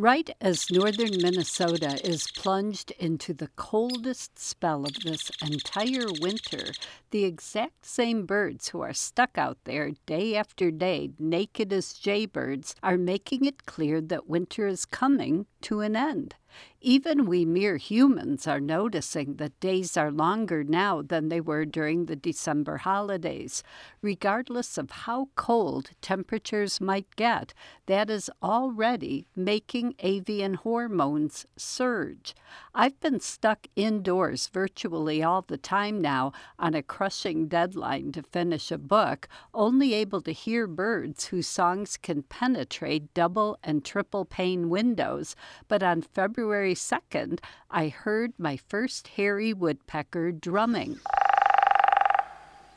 Right as northern Minnesota is plunged into the coldest spell of this entire winter, the exact same birds who are stuck out there day after day, naked as jaybirds, are making it clear that winter is coming to an end. Even we mere humans are noticing that days are longer now than they were during the December holidays. Regardless of how cold temperatures might get, that is already making avian hormones surge. I've been stuck indoors virtually all the time now on a crushing deadline to finish a book, only able to hear birds whose songs can penetrate double and triple pane windows. But on February February 2nd, I heard my first hairy woodpecker drumming.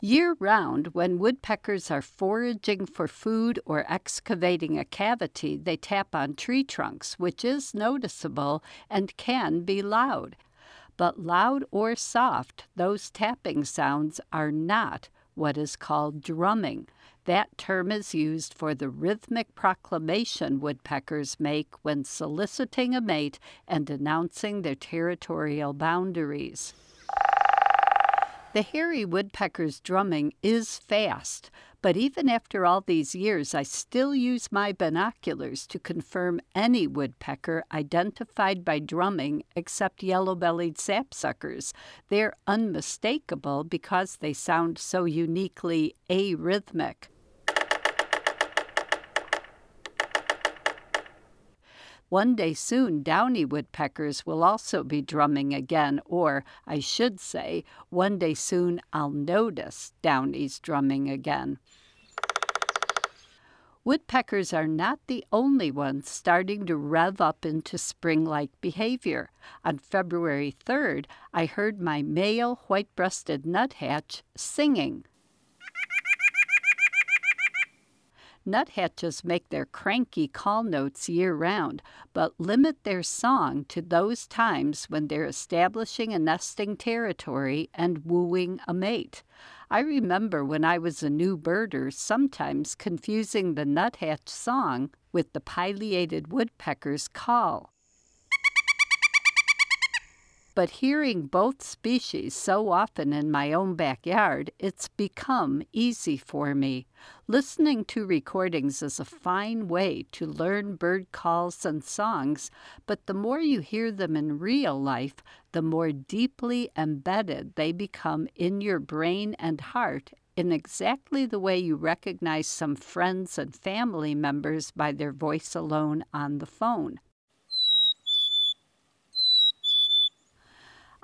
Year round, when woodpeckers are foraging for food or excavating a cavity, they tap on tree trunks, which is noticeable and can be loud. But loud or soft, those tapping sounds are not what is called drumming. That term is used for the rhythmic proclamation woodpeckers make when soliciting a mate and announcing their territorial boundaries. The hairy woodpecker's drumming is fast, but even after all these years, I still use my binoculars to confirm any woodpecker identified by drumming except yellow bellied sapsuckers. They're unmistakable because they sound so uniquely arrhythmic. One day soon, downy woodpeckers will also be drumming again, or I should say, one day soon I'll notice downy's drumming again. Woodpeckers are not the only ones starting to rev up into spring like behavior. On February 3rd, I heard my male white breasted nuthatch singing. Nuthatches make their cranky call notes year round, but limit their song to those times when they're establishing a nesting territory and wooing a mate. I remember when I was a new birder sometimes confusing the nuthatch song with the pileated woodpecker's call. But hearing both species so often in my own backyard, it's become easy for me. Listening to recordings is a fine way to learn bird calls and songs, but the more you hear them in real life, the more deeply embedded they become in your brain and heart in exactly the way you recognize some friends and family members by their voice alone on the phone.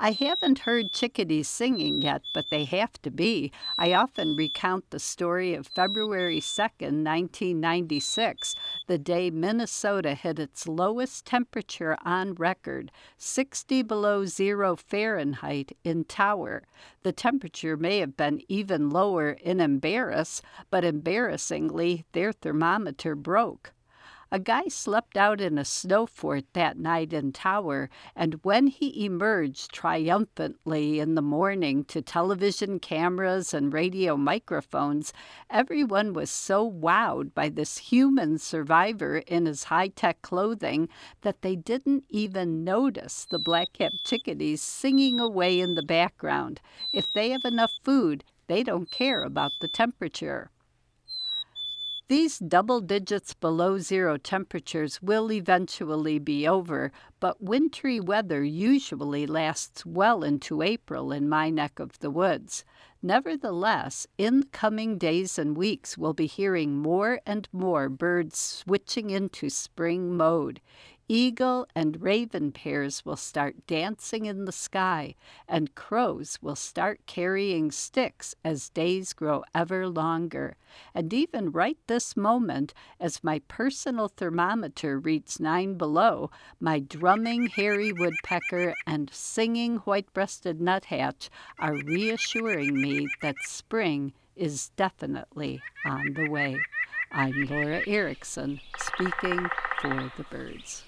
I haven't heard chickadees singing yet, but they have to be. I often recount the story of February 2nd, 1996, the day Minnesota hit its lowest temperature on record, 60 below zero Fahrenheit in Tower. The temperature may have been even lower in Embarrass, but embarrassingly, their thermometer broke. A guy slept out in a snow fort that night in Tower, and when he emerged triumphantly in the morning to television cameras and radio microphones, everyone was so wowed by this human survivor in his high tech clothing that they didn't even notice the black capped chickadees singing away in the background. If they have enough food, they don't care about the temperature. These double digits below zero temperatures will eventually be over, but wintry weather usually lasts well into April in my neck of the woods. Nevertheless, in the coming days and weeks, we'll be hearing more and more birds switching into spring mode eagle and raven pairs will start dancing in the sky, and crows will start carrying sticks as days grow ever longer. And even right this moment, as my personal thermometer reads nine below, my drumming hairy woodpecker and singing white breasted nuthatch are reassuring me that spring is definitely on the way. I'm Laura Erickson, speaking for the birds.